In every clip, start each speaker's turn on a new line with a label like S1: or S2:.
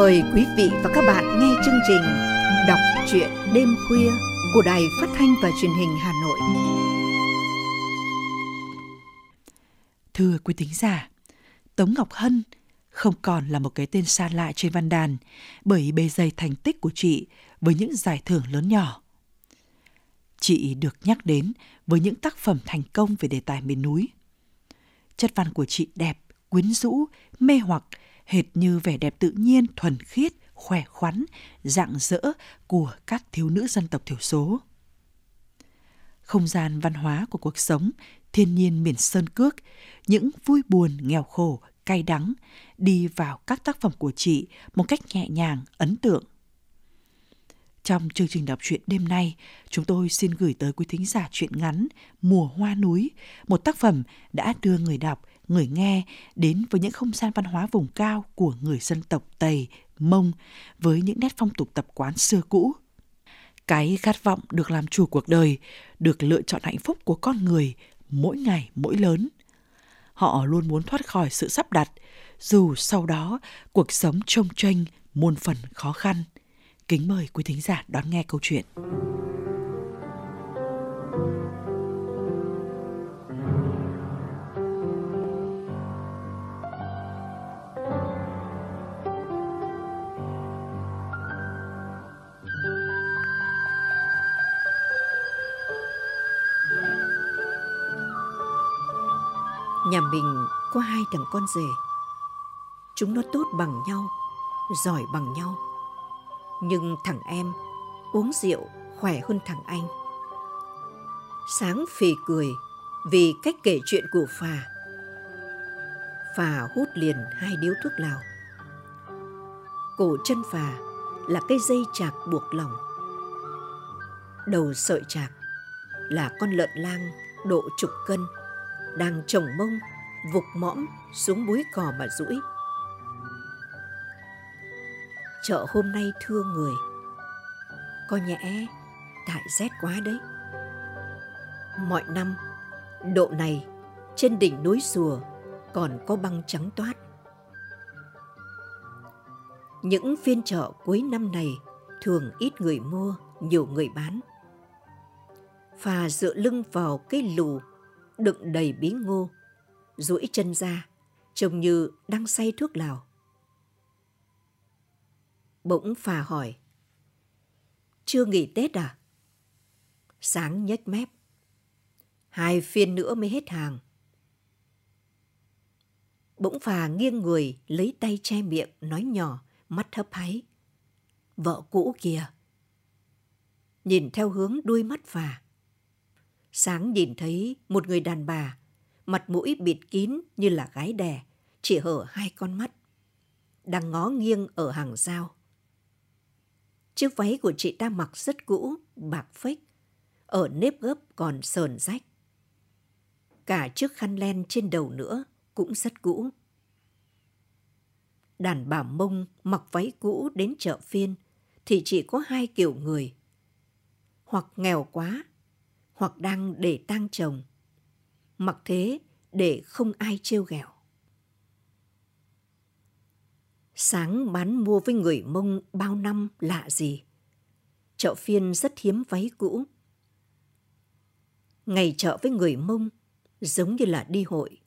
S1: Mời quý vị và các bạn nghe chương trình Đọc truyện đêm khuya của Đài Phát thanh và Truyền hình Hà Nội.
S2: Thưa quý thính giả, Tống Ngọc Hân không còn là một cái tên xa lạ trên văn đàn bởi bề dày thành tích của chị với những giải thưởng lớn nhỏ. Chị được nhắc đến với những tác phẩm thành công về đề tài miền núi. Chất văn của chị đẹp, quyến rũ, mê hoặc, hệt như vẻ đẹp tự nhiên, thuần khiết, khỏe khoắn, rạng rỡ của các thiếu nữ dân tộc thiểu số. Không gian văn hóa của cuộc sống, thiên nhiên miền Sơn Cước, những vui buồn, nghèo khổ, cay đắng đi vào các tác phẩm của chị một cách nhẹ nhàng, ấn tượng. Trong chương trình đọc truyện đêm nay, chúng tôi xin gửi tới quý thính giả truyện ngắn Mùa Hoa Núi, một tác phẩm đã đưa người đọc, người nghe đến với những không gian văn hóa vùng cao của người dân tộc Tây, Mông với những nét phong tục tập quán xưa cũ. Cái khát vọng được làm chủ cuộc đời, được lựa chọn hạnh phúc của con người mỗi ngày mỗi lớn. Họ luôn muốn thoát khỏi sự sắp đặt, dù sau đó cuộc sống trông tranh muôn phần khó khăn. Kính mời quý thính giả đón nghe câu chuyện.
S1: Nhà mình có hai thằng con rể. Chúng nó tốt bằng nhau, giỏi bằng nhau. Nhưng thằng em uống rượu khỏe hơn thằng anh. Sáng phì cười vì cách kể chuyện của Phà. Phà hút liền hai điếu thuốc lào. Cổ chân Phà là cây dây chạc buộc lòng. Đầu sợi chạc là con lợn lang độ chục cân đang trồng mông vục mõm xuống búi cỏ mà rũi. Chợ hôm nay thưa người, có nhẽ tại rét quá đấy. Mọi năm, độ này trên đỉnh núi sùa còn có băng trắng toát. Những phiên chợ cuối năm này thường ít người mua, nhiều người bán. Phà dựa lưng vào cây lù đựng đầy bí ngô, duỗi chân ra, trông như đang say thuốc lào. Bỗng phà hỏi, chưa nghỉ Tết à? Sáng nhếch mép, hai phiên nữa mới hết hàng. Bỗng phà nghiêng người, lấy tay che miệng, nói nhỏ, mắt hấp háy. Vợ cũ kìa. Nhìn theo hướng đuôi mắt phà, Sáng nhìn thấy một người đàn bà, mặt mũi bịt kín như là gái đẻ, chỉ hở hai con mắt, đang ngó nghiêng ở hàng rào. Chiếc váy của chị ta mặc rất cũ, bạc phếch, ở nếp gấp còn sờn rách. Cả chiếc khăn len trên đầu nữa cũng rất cũ. Đàn bà mông mặc váy cũ đến chợ phiên thì chỉ có hai kiểu người. Hoặc nghèo quá hoặc đang để tang chồng. Mặc thế, để không ai trêu ghẹo. Sáng bán mua với người mông bao năm lạ gì. Chợ phiên rất hiếm váy cũ. Ngày chợ với người mông giống như là đi hội.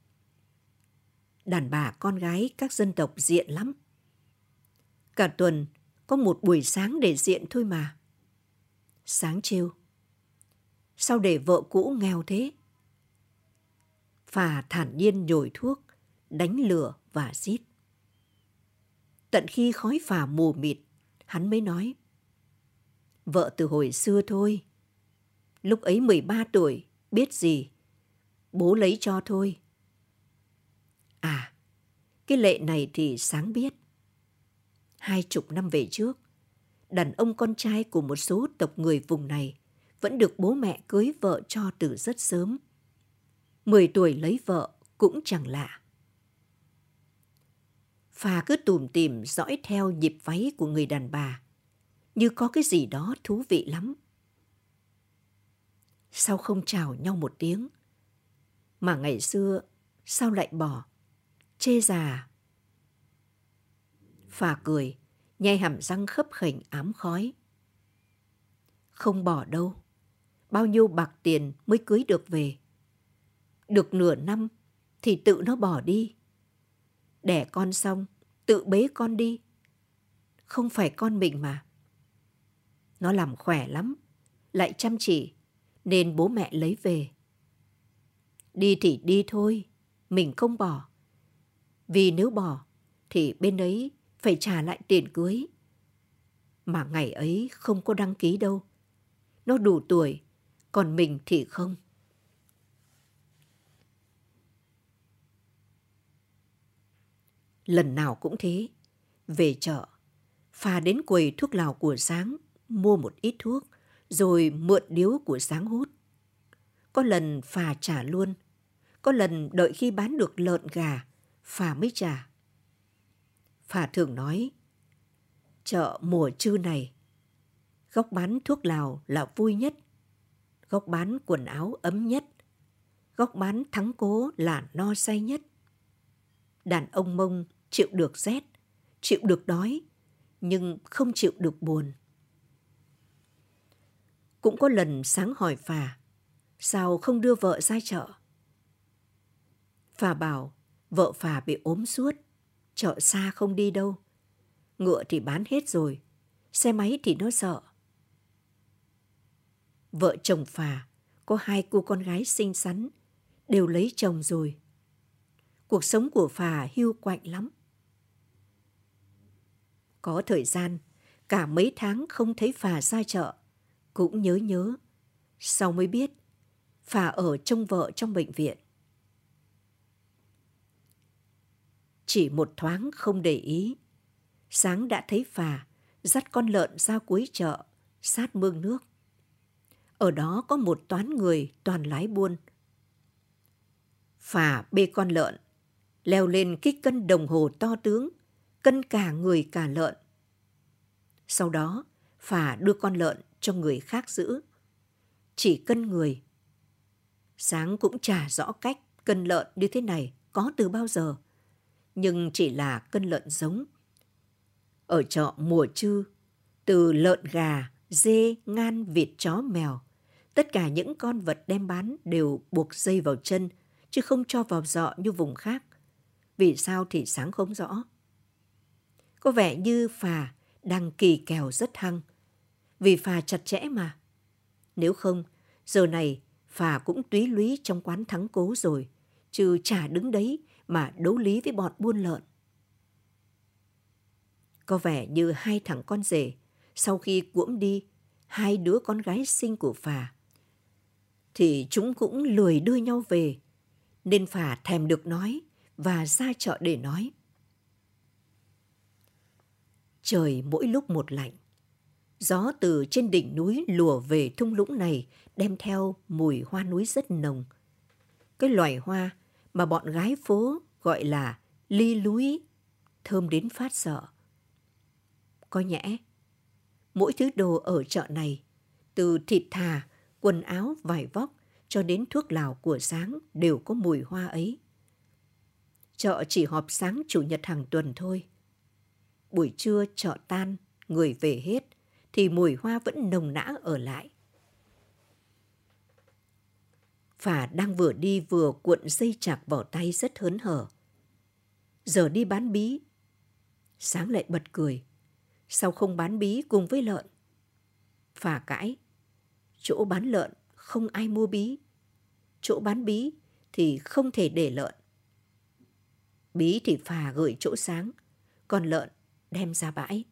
S1: Đàn bà con gái các dân tộc diện lắm. Cả tuần có một buổi sáng để diện thôi mà. Sáng trêu Sao để vợ cũ nghèo thế? Phà thản nhiên nhồi thuốc, đánh lửa và giết. Tận khi khói phà mù mịt, hắn mới nói. Vợ từ hồi xưa thôi. Lúc ấy 13 tuổi, biết gì. Bố lấy cho thôi. À, cái lệ này thì sáng biết. Hai chục năm về trước, đàn ông con trai của một số tộc người vùng này vẫn được bố mẹ cưới vợ cho từ rất sớm. Mười tuổi lấy vợ cũng chẳng lạ. Phà cứ tùm tìm dõi theo nhịp váy của người đàn bà, như có cái gì đó thú vị lắm. Sao không chào nhau một tiếng? Mà ngày xưa sao lại bỏ? Chê già. Phà cười, nhai hàm răng khấp khểnh ám khói. Không bỏ đâu. Bao nhiêu bạc tiền mới cưới được về. Được nửa năm thì tự nó bỏ đi. Đẻ con xong, tự bế con đi. Không phải con mình mà. Nó làm khỏe lắm, lại chăm chỉ, nên bố mẹ lấy về. Đi thì đi thôi, mình không bỏ. Vì nếu bỏ, thì bên ấy phải trả lại tiền cưới. Mà ngày ấy không có đăng ký đâu. Nó đủ tuổi, còn mình thì không. Lần nào cũng thế, về chợ, phà đến quầy thuốc lào của sáng, mua một ít thuốc, rồi mượn điếu của sáng hút. Có lần phà trả luôn, có lần đợi khi bán được lợn gà, phà mới trả. Phà thường nói, chợ mùa trư này, góc bán thuốc lào là vui nhất, góc bán quần áo ấm nhất, góc bán thắng cố là no say nhất. Đàn ông mông chịu được rét, chịu được đói, nhưng không chịu được buồn. Cũng có lần sáng hỏi Phà, sao không đưa vợ ra chợ? Phà bảo, vợ Phà bị ốm suốt, chợ xa không đi đâu. Ngựa thì bán hết rồi, xe máy thì nó sợ. Vợ chồng Phà có hai cô con gái xinh xắn, đều lấy chồng rồi. Cuộc sống của Phà hưu quạnh lắm. Có thời gian, cả mấy tháng không thấy Phà ra chợ, cũng nhớ nhớ. Sau mới biết, Phà ở trông vợ trong bệnh viện. Chỉ một thoáng không để ý, sáng đã thấy Phà dắt con lợn ra cuối chợ, sát mương nước. Ở đó có một toán người toàn lái buôn. Phà bê con lợn, leo lên cái cân đồng hồ to tướng, cân cả người cả lợn. Sau đó, Phà đưa con lợn cho người khác giữ. Chỉ cân người. Sáng cũng chả rõ cách cân lợn như thế này có từ bao giờ, nhưng chỉ là cân lợn giống. Ở chợ mùa trư, từ lợn gà, dê, ngan, vịt, chó, mèo, tất cả những con vật đem bán đều buộc dây vào chân, chứ không cho vào dọ như vùng khác. Vì sao thì sáng không rõ. Có vẻ như phà đang kỳ kèo rất hăng. Vì phà chặt chẽ mà. Nếu không, giờ này phà cũng túy lúy trong quán thắng cố rồi, chứ chả đứng đấy mà đấu lý với bọn buôn lợn. Có vẻ như hai thằng con rể, sau khi cuỗm đi hai đứa con gái sinh của phà, thì chúng cũng lười đưa nhau về, nên phà thèm được nói và ra chợ để nói. Trời mỗi lúc một lạnh. Gió từ trên đỉnh núi lùa về thung lũng này đem theo mùi hoa núi rất nồng. Cái loài hoa mà bọn gái phố gọi là ly lúi, thơm đến phát sợ. Có nhẽ, mỗi thứ đồ ở chợ này, từ thịt thà, quần áo, vải vóc cho đến thuốc lào của sáng đều có mùi hoa ấy. Chợ chỉ họp sáng chủ nhật hàng tuần thôi buổi trưa chợ tan, người về hết, thì mùi hoa vẫn nồng nã ở lại. Phà đang vừa đi vừa cuộn dây chạc vào tay rất hớn hở. Giờ đi bán bí. Sáng lại bật cười. Sao không bán bí cùng với lợn? Phà cãi. Chỗ bán lợn không ai mua bí. Chỗ bán bí thì không thể để lợn. Bí thì phà gửi chỗ sáng, còn lợn đem ra bãi.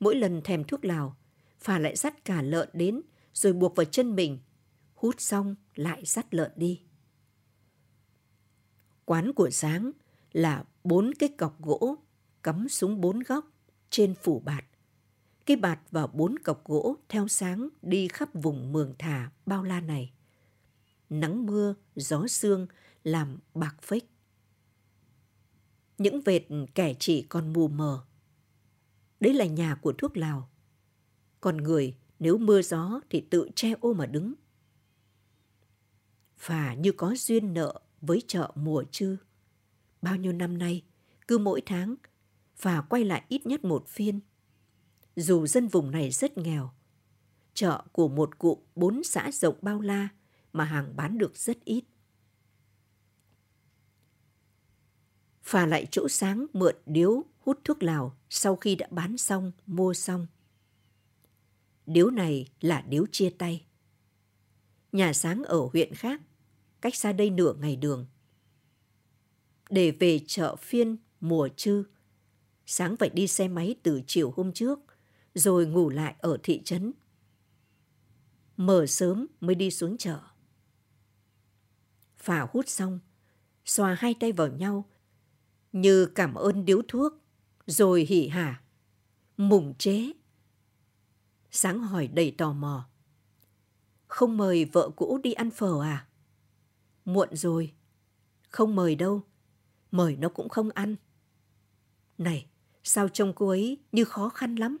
S1: Mỗi lần thèm thuốc lào, Phà lại dắt cả lợn đến rồi buộc vào chân mình, hút xong lại dắt lợn đi. Quán của Sáng là bốn cái cọc gỗ cắm xuống bốn góc trên phủ bạt. Cái bạt và bốn cọc gỗ theo sáng đi khắp vùng mường thả bao la này. Nắng mưa, gió sương làm bạc phếch. Những vệt kẻ chỉ còn mù mờ Đấy là nhà của thuốc lào. Còn người nếu mưa gió thì tự che ô mà đứng. Phà như có duyên nợ với chợ mùa chư. Bao nhiêu năm nay, cứ mỗi tháng, và quay lại ít nhất một phiên. Dù dân vùng này rất nghèo, chợ của một cụ bốn xã rộng bao la mà hàng bán được rất ít. Phà lại chỗ sáng mượn điếu hút thuốc lào sau khi đã bán xong, mua xong. Điếu này là điếu chia tay. Nhà sáng ở huyện khác, cách xa đây nửa ngày đường. Để về chợ phiên mùa trư, sáng phải đi xe máy từ chiều hôm trước, rồi ngủ lại ở thị trấn. Mở sớm mới đi xuống chợ. Phà hút xong, xoa hai tay vào nhau, như cảm ơn điếu thuốc, rồi hỉ hả, mùng chế. Sáng hỏi đầy tò mò. Không mời vợ cũ đi ăn phở à? Muộn rồi. Không mời đâu. Mời nó cũng không ăn. Này, sao trông cô ấy như khó khăn lắm?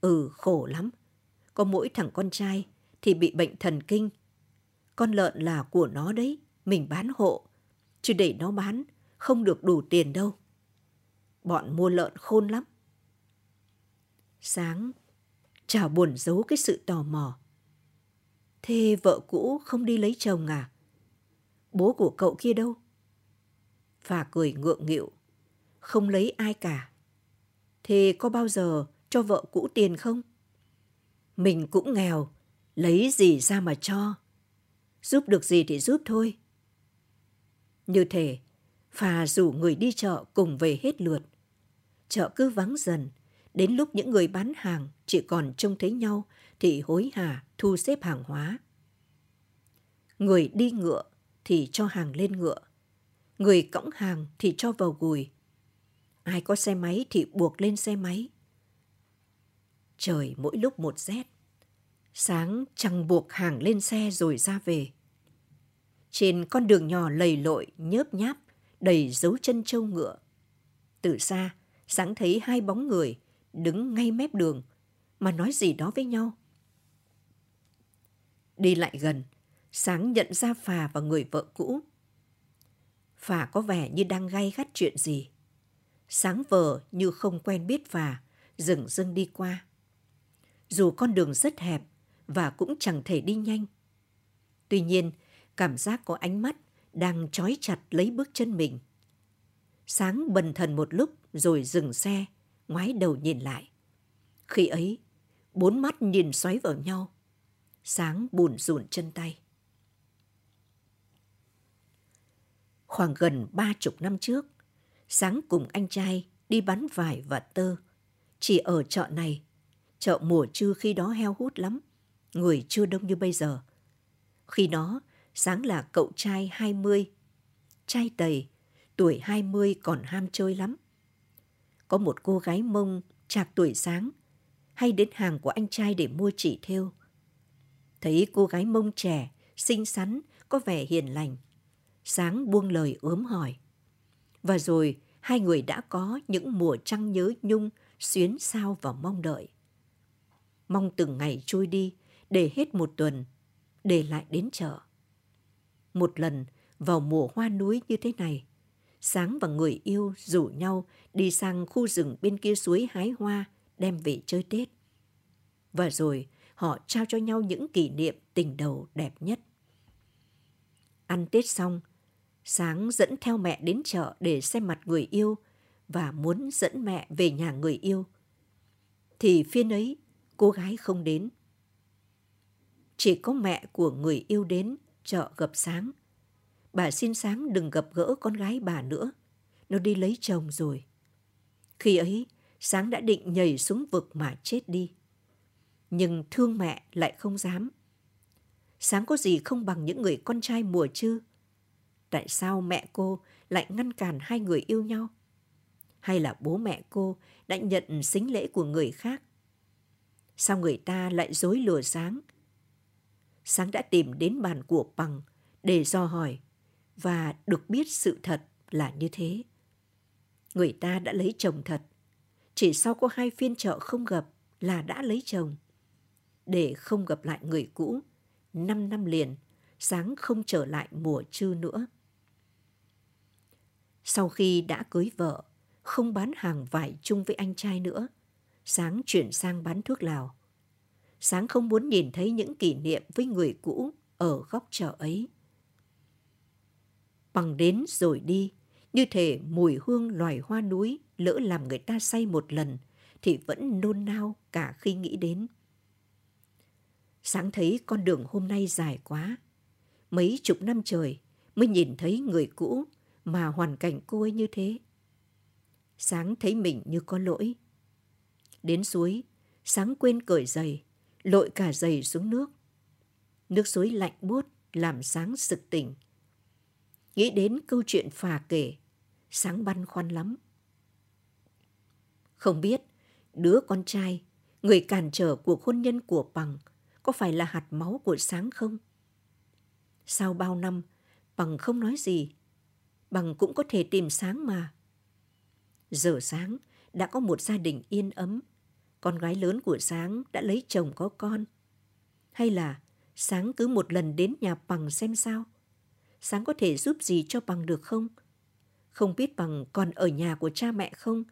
S1: Ừ, khổ lắm. Có mỗi thằng con trai thì bị bệnh thần kinh. Con lợn là của nó đấy, mình bán hộ. Chứ để nó bán, không được đủ tiền đâu. Bọn mua lợn khôn lắm. Sáng, chả buồn giấu cái sự tò mò. Thế vợ cũ không đi lấy chồng à? Bố của cậu kia đâu? Và cười ngượng nghịu. Không lấy ai cả. Thế có bao giờ cho vợ cũ tiền không? Mình cũng nghèo, lấy gì ra mà cho. Giúp được gì thì giúp thôi. Như thể, Phà rủ người đi chợ cùng về hết lượt. Chợ cứ vắng dần, đến lúc những người bán hàng chỉ còn trông thấy nhau thì hối hả thu xếp hàng hóa. Người đi ngựa thì cho hàng lên ngựa. Người cõng hàng thì cho vào gùi. Ai có xe máy thì buộc lên xe máy. Trời mỗi lúc một rét. Sáng chẳng buộc hàng lên xe rồi ra về. Trên con đường nhỏ lầy lội, nhớp nháp, đầy dấu chân trâu ngựa. Từ xa, sáng thấy hai bóng người đứng ngay mép đường mà nói gì đó với nhau. Đi lại gần, sáng nhận ra Phà và người vợ cũ. Phà có vẻ như đang gay gắt chuyện gì. Sáng vờ như không quen biết Phà, dừng dưng đi qua. Dù con đường rất hẹp và cũng chẳng thể đi nhanh. Tuy nhiên, cảm giác có ánh mắt đang trói chặt lấy bước chân mình. Sáng bần thần một lúc rồi dừng xe, ngoái đầu nhìn lại. Khi ấy, bốn mắt nhìn xoáy vào nhau. Sáng buồn rùn chân tay. Khoảng gần ba chục năm trước, Sáng cùng anh trai đi bán vải và tơ. Chỉ ở chợ này, chợ mùa trưa khi đó heo hút lắm, người chưa đông như bây giờ. Khi đó, Sáng là cậu trai 20, trai tầy, tuổi 20 còn ham chơi lắm. Có một cô gái mông chạc tuổi sáng, hay đến hàng của anh trai để mua chỉ thêu. Thấy cô gái mông trẻ, xinh xắn, có vẻ hiền lành. Sáng buông lời ướm hỏi. Và rồi hai người đã có những mùa trăng nhớ nhung, xuyến sao và mong đợi. Mong từng ngày trôi đi, để hết một tuần, để lại đến chợ. Một lần, vào mùa hoa núi như thế này, Sáng và người yêu rủ nhau đi sang khu rừng bên kia suối hái hoa, đem về chơi Tết. Và rồi họ trao cho nhau những kỷ niệm tình đầu đẹp nhất. Ăn Tết xong, Sáng dẫn theo mẹ đến chợ để xem mặt người yêu và muốn dẫn mẹ về nhà người yêu. Thì phiên ấy, cô gái không đến. Chỉ có mẹ của người yêu đến chợ gặp Sáng. Bà xin Sáng đừng gặp gỡ con gái bà nữa. Nó đi lấy chồng rồi. Khi ấy, Sáng đã định nhảy xuống vực mà chết đi. Nhưng thương mẹ lại không dám. Sáng có gì không bằng những người con trai mùa chứ? Tại sao mẹ cô lại ngăn cản hai người yêu nhau? Hay là bố mẹ cô đã nhận xính lễ của người khác? Sao người ta lại dối lừa Sáng? Sáng đã tìm đến bàn của bằng để do hỏi và được biết sự thật là như thế. Người ta đã lấy chồng thật. Chỉ sau có hai phiên chợ không gặp là đã lấy chồng. Để không gặp lại người cũ, năm năm liền, sáng không trở lại mùa trư nữa. Sau khi đã cưới vợ, không bán hàng vải chung với anh trai nữa. Sáng chuyển sang bán thuốc lào. Sáng không muốn nhìn thấy những kỷ niệm với người cũ ở góc chợ ấy. Bằng đến rồi đi, như thể mùi hương loài hoa núi lỡ làm người ta say một lần thì vẫn nôn nao cả khi nghĩ đến. Sáng thấy con đường hôm nay dài quá. Mấy chục năm trời mới nhìn thấy người cũ mà hoàn cảnh cô ấy như thế. Sáng thấy mình như có lỗi. Đến suối, sáng quên cởi giày, lội cả giày xuống nước. Nước suối lạnh buốt làm sáng sực tỉnh. Nghĩ đến câu chuyện phà kể, sáng băn khoăn lắm. Không biết đứa con trai, người cản trở cuộc hôn nhân của Bằng có phải là hạt máu của sáng không? Sau bao năm, Bằng không nói gì. Bằng cũng có thể tìm sáng mà. Giờ sáng, đã có một gia đình yên ấm. Con gái lớn của sáng đã lấy chồng có con. Hay là sáng cứ một lần đến nhà Bằng xem sao? Sáng có thể giúp gì cho Bằng được không? Không biết Bằng còn ở nhà của cha mẹ không?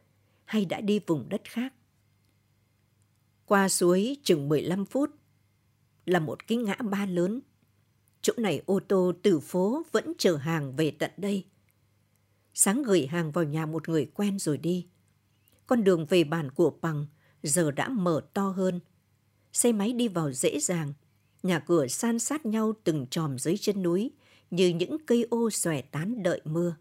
S1: Hay đã đi vùng đất khác? Qua suối chừng 15 phút, là một cái ngã ba lớn. Chỗ này ô tô từ phố vẫn chở hàng về tận đây. Sáng gửi hàng vào nhà một người quen rồi đi. Con đường về bản của Bằng giờ đã mở to hơn. Xe máy đi vào dễ dàng. Nhà cửa san sát nhau từng tròm dưới chân núi, như những cây ô xòe tán đợi mưa.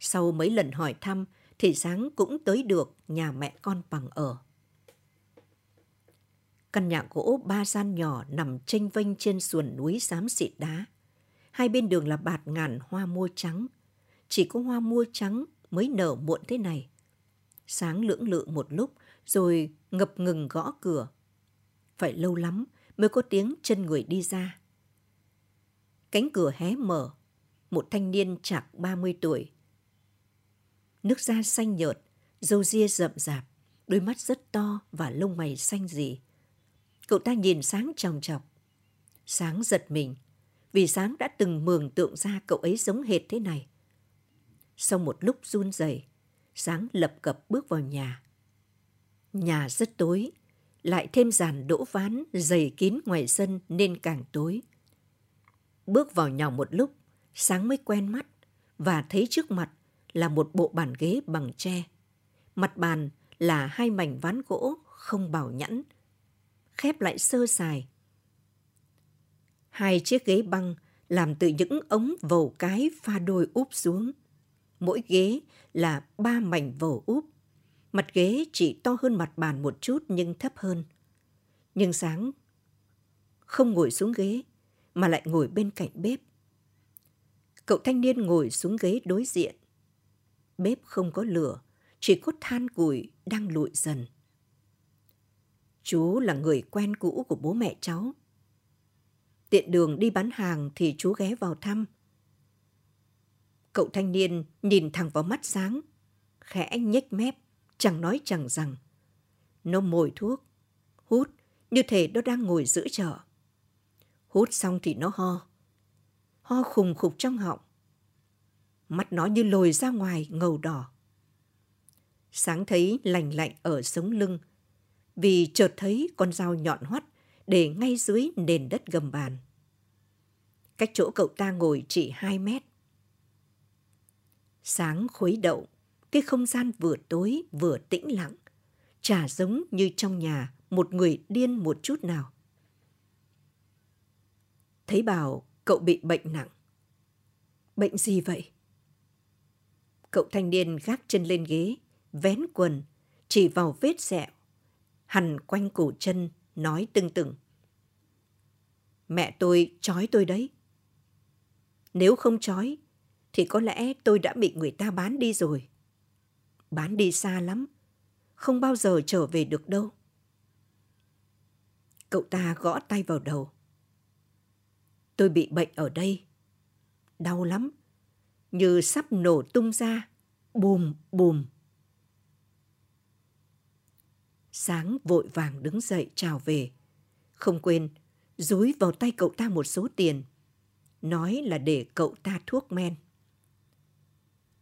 S1: Sau mấy lần hỏi thăm, thì sáng cũng tới được nhà mẹ con Bằng ở. Căn nhà gỗ ba gian nhỏ nằm tranh vênh trên sườn núi xám xịt đá. Hai bên đường là bạt ngàn hoa mua trắng. Chỉ có hoa mua trắng mới nở muộn thế này. Sáng lưỡng lự một lúc rồi ngập ngừng gõ cửa. Phải lâu lắm mới có tiếng chân người đi ra. Cánh cửa hé mở, một thanh niên chạc 30 tuổi. Nước da xanh nhợt, râu ria rậm rạp, đôi mắt rất to và lông mày xanh gì. Cậu ta nhìn Sáng tròng trọc. Sáng giật mình, vì Sáng đã từng mường tượng ra cậu ấy giống hệt thế này. Sau một lúc run rẩy, Sáng lập cập bước vào nhà. Nhà rất tối, lại thêm dàn đỗ ván dày kín ngoài sân nên càng tối. Bước vào nhà một lúc, Sáng mới quen mắt và thấy trước mặt là một bộ bàn ghế bằng tre. Mặt bàn là hai mảnh ván gỗ không bảo nhẵn, khép lại sơ sài. Hai chiếc ghế băng làm từ những ống vầu cái pha đôi úp xuống. Mỗi ghế là ba mảnh vầu úp. Mặt ghế chỉ to hơn mặt bàn một chút nhưng thấp hơn. Nhưng sáng không ngồi xuống ghế mà lại ngồi bên cạnh bếp. Cậu thanh niên ngồi xuống ghế đối diện. Bếp không có lửa, chỉ có than củi đang lụi dần. Chú là người quen cũ của bố mẹ cháu. Tiện đường đi bán hàng thì chú ghé vào thăm. Cậu thanh niên nhìn thẳng vào mắt sáng, khẽ nhếch mép, chẳng nói chẳng rằng. Nó mồi thuốc, hút như thể nó đang ngồi giữa chợ. Hút xong thì nó ho. Ho khùng khục trong họng. Mắt nó như lồi ra ngoài ngầu đỏ. Sáng thấy lành lạnh ở sống lưng vì chợt thấy con dao nhọn hoắt để ngay dưới nền đất gầm bàn. Cách chỗ cậu ta ngồi chỉ 2 mét. Sáng khuấy đậu, cái không gian vừa tối vừa tĩnh lặng, chả giống như trong nhà một người điên một chút nào. Thấy bảo cậu bị bệnh nặng. Bệnh gì vậy? Cậu thanh niên gác chân lên ghế, vén quần, chỉ vào vết sẹo hằn quanh cổ chân, nói tưng tửng. Mẹ tôi trói tôi đấy. Nếu không trói, thì có lẽ tôi đã bị người ta bán đi rồi. Bán đi xa lắm, không bao giờ trở về được đâu. Cậu ta gõ tay vào đầu. Tôi bị bệnh ở đây. Đau lắm, như sắp nổ tung ra, bùm bùm. Sáng vội vàng đứng dậy chào về. Không quên, dúi vào tay cậu ta một số tiền. Nói là để cậu ta thuốc men.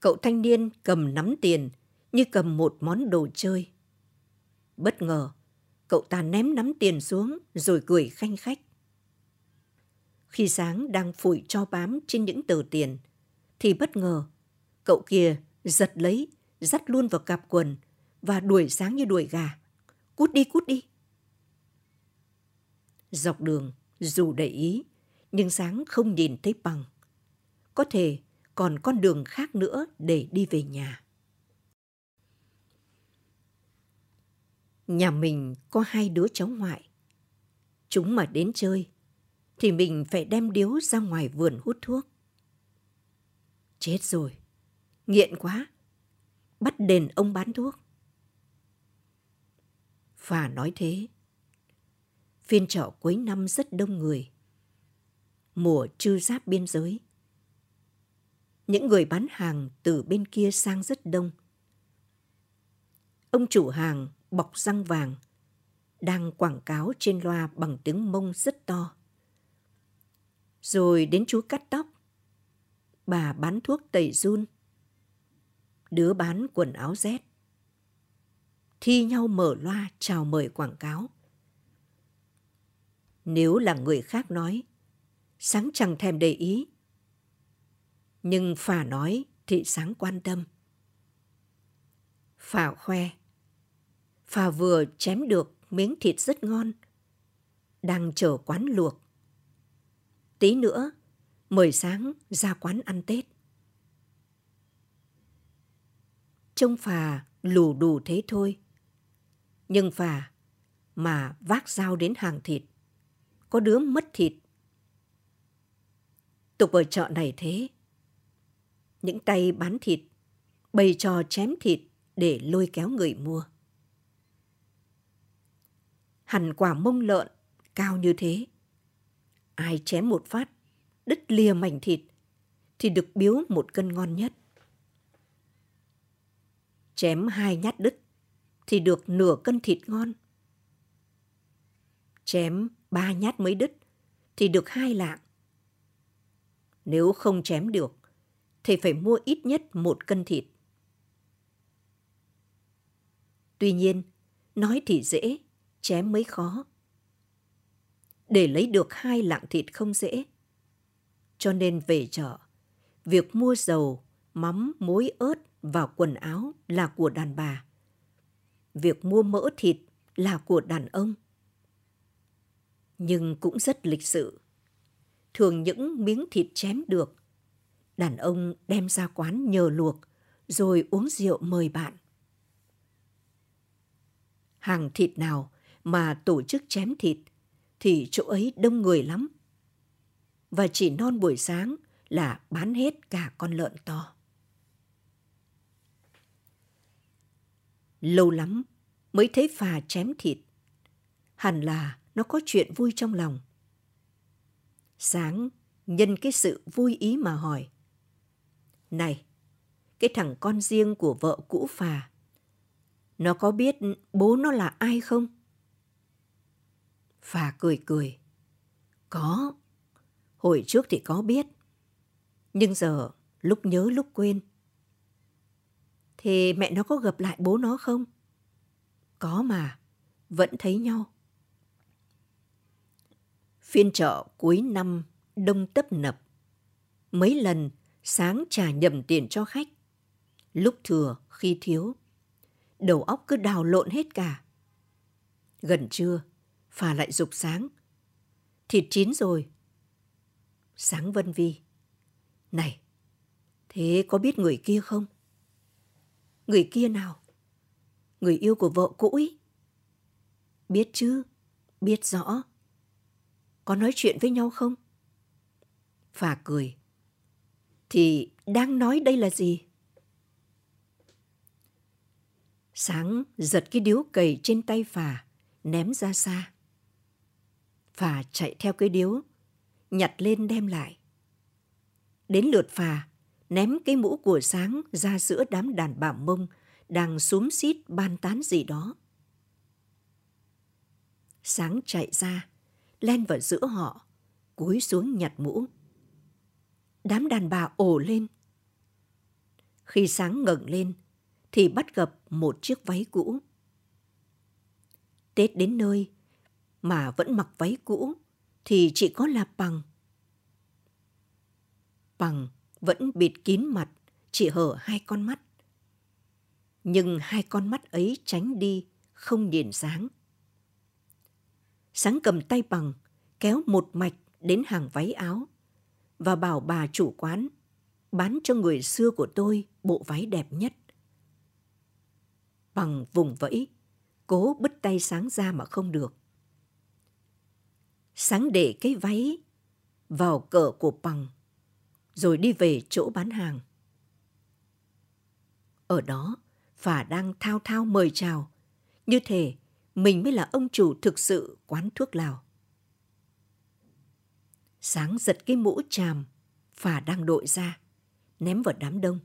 S1: Cậu thanh niên cầm nắm tiền, như cầm một món đồ chơi. Bất ngờ, cậu ta ném nắm tiền xuống rồi cười khanh khách. Khi sáng đang phủi cho bám trên những tờ tiền, thì bất ngờ, cậu kia giật lấy, dắt luôn vào cặp quần và đuổi sáng như đuổi gà. Cút đi, cút đi. Dọc đường, dù để ý, nhưng sáng không nhìn thấy bằng. Có thể còn con đường khác nữa để đi về nhà. Nhà mình có hai đứa cháu ngoại. Chúng mà đến chơi, thì mình phải đem điếu ra ngoài vườn hút thuốc. Chết rồi, nghiện quá, bắt đền ông bán thuốc. Phà nói thế. Phiên chợ cuối năm rất đông người. Mùa trư giáp biên giới. Những người bán hàng từ bên kia sang rất đông. Ông chủ hàng bọc răng vàng đang quảng cáo trên loa bằng tiếng mông rất to. Rồi đến chú cắt tóc. Bà bán thuốc tẩy run. Đứa bán quần áo rét. Thi nhau mở loa chào mời quảng cáo. Nếu là người khác nói, sáng chẳng thèm để ý. Nhưng phà nói thì sáng quan tâm. Phà khoe. Phà vừa chém được miếng thịt rất ngon. Đang chờ quán luộc. Tí nữa, mời sáng ra quán ăn Tết. Trông phà lù đù thế thôi. Nhưng phà mà vác dao đến hàng thịt. Có đứa mất thịt. Tục ở chợ này thế. Những tay bán thịt, bày trò chém thịt để lôi kéo người mua. Hẳn quả mông lợn cao như thế ai chém một phát, đứt lìa mảnh thịt, thì được biếu một cân ngon nhất. Chém hai nhát đứt, thì được nửa cân thịt ngon. Chém ba nhát mới đứt, thì được hai lạng. Nếu không chém được, thì phải mua ít nhất một cân thịt. Tuy nhiên, nói thì dễ, chém mới khó để lấy được hai lạng thịt không dễ. Cho nên về chợ, việc mua dầu, mắm, muối ớt và quần áo là của đàn bà. Việc mua mỡ thịt là của đàn ông. Nhưng cũng rất lịch sự. Thường những miếng thịt chém được, đàn ông đem ra quán nhờ luộc, rồi uống rượu mời bạn. Hàng thịt nào mà tổ chức chém thịt – thì chỗ ấy đông người lắm. Và chỉ non buổi sáng là bán hết cả con lợn to. Lâu lắm mới thấy phà chém thịt. Hẳn là nó có chuyện vui trong lòng. Sáng nhân cái sự vui ý mà hỏi. Này, cái thằng con riêng của vợ cũ phà, nó có biết bố nó là ai không? Và cười cười. Có. Hồi trước thì có biết. Nhưng giờ lúc nhớ lúc quên. Thì mẹ nó có gặp lại bố nó không? Có mà. Vẫn thấy nhau. Phiên chợ cuối năm đông tấp nập. Mấy lần sáng trả nhầm tiền cho khách. Lúc thừa khi thiếu. Đầu óc cứ đào lộn hết cả. Gần trưa, Phà lại rục sáng. Thịt chín rồi. Sáng Vân Vi. Này, thế có biết người kia không? Người kia nào? Người yêu của vợ cũ ý. Biết chứ, biết rõ. Có nói chuyện với nhau không? Phà cười. Thì đang nói đây là gì? Sáng giật cái điếu cầy trên tay phà, ném ra xa phà chạy theo cái điếu, nhặt lên đem lại. Đến lượt phà, ném cái mũ của sáng ra giữa đám đàn bà mông đang xúm xít ban tán gì đó. Sáng chạy ra, len vào giữa họ, cúi xuống nhặt mũ. Đám đàn bà ồ lên. Khi sáng ngẩng lên, thì bắt gặp một chiếc váy cũ. Tết đến nơi mà vẫn mặc váy cũ thì chỉ có là bằng. Bằng vẫn bịt kín mặt, chỉ hở hai con mắt. Nhưng hai con mắt ấy tránh đi, không nhìn sáng. Sáng cầm tay bằng, kéo một mạch đến hàng váy áo và bảo bà chủ quán bán cho người xưa của tôi bộ váy đẹp nhất. Bằng vùng vẫy, cố bứt tay sáng ra mà không được. Sáng để cái váy vào cỡ của bằng, rồi đi về chỗ bán hàng. Ở đó, Phà đang thao thao mời chào, như thể mình mới là ông chủ thực sự quán thuốc lào. Sáng giật cái mũ chàm Phà đang đội ra, ném vào đám đông.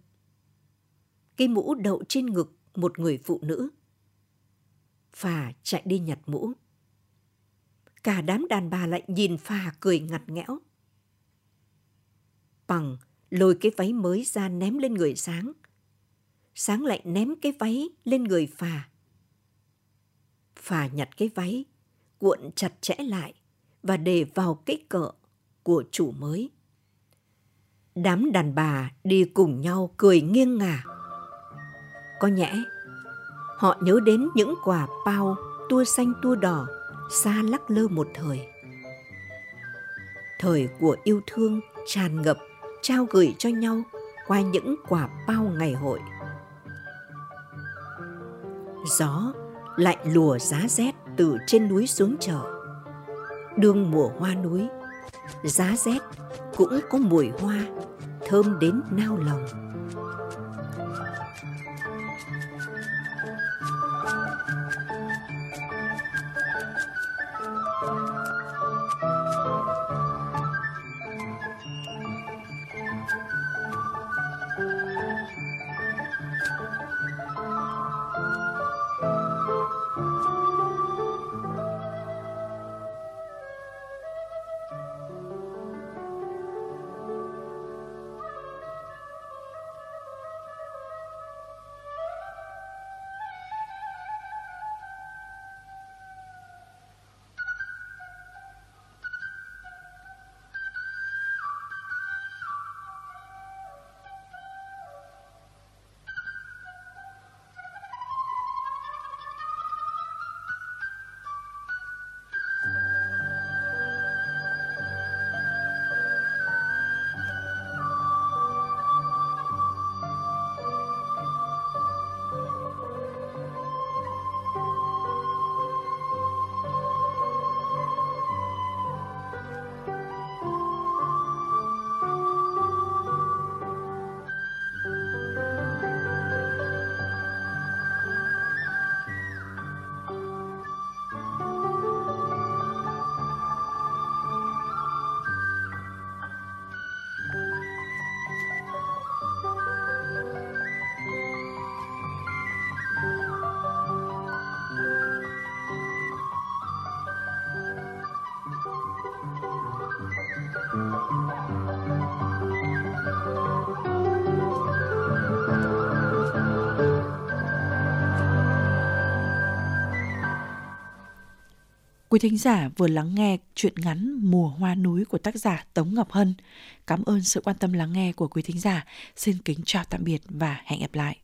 S1: Cái mũ đậu trên ngực một người phụ nữ. Phà chạy đi nhặt mũ. Cả đám đàn bà lại nhìn Phà cười ngặt nghẽo. Bằng lôi cái váy mới ra ném lên người Sáng. Sáng lại ném cái váy lên người Phà. Phà nhặt cái váy, cuộn chặt chẽ lại và để vào cái cỡ của chủ mới. Đám đàn bà đi cùng nhau cười nghiêng ngả. Có nhẽ, họ nhớ đến những quả bao tua xanh tua đỏ xa lắc lơ một thời. Thời của yêu thương tràn ngập, trao gửi cho nhau qua những quả bao ngày hội. Gió lại lùa giá rét từ trên núi xuống chợ. Đương mùa hoa núi, giá rét cũng có mùi hoa thơm đến nao lòng
S2: Quý thính giả vừa lắng nghe chuyện ngắn Mùa Hoa Núi của tác giả Tống Ngọc Hân. Cảm ơn sự quan tâm lắng nghe của quý thính giả. Xin kính chào tạm biệt và hẹn gặp lại.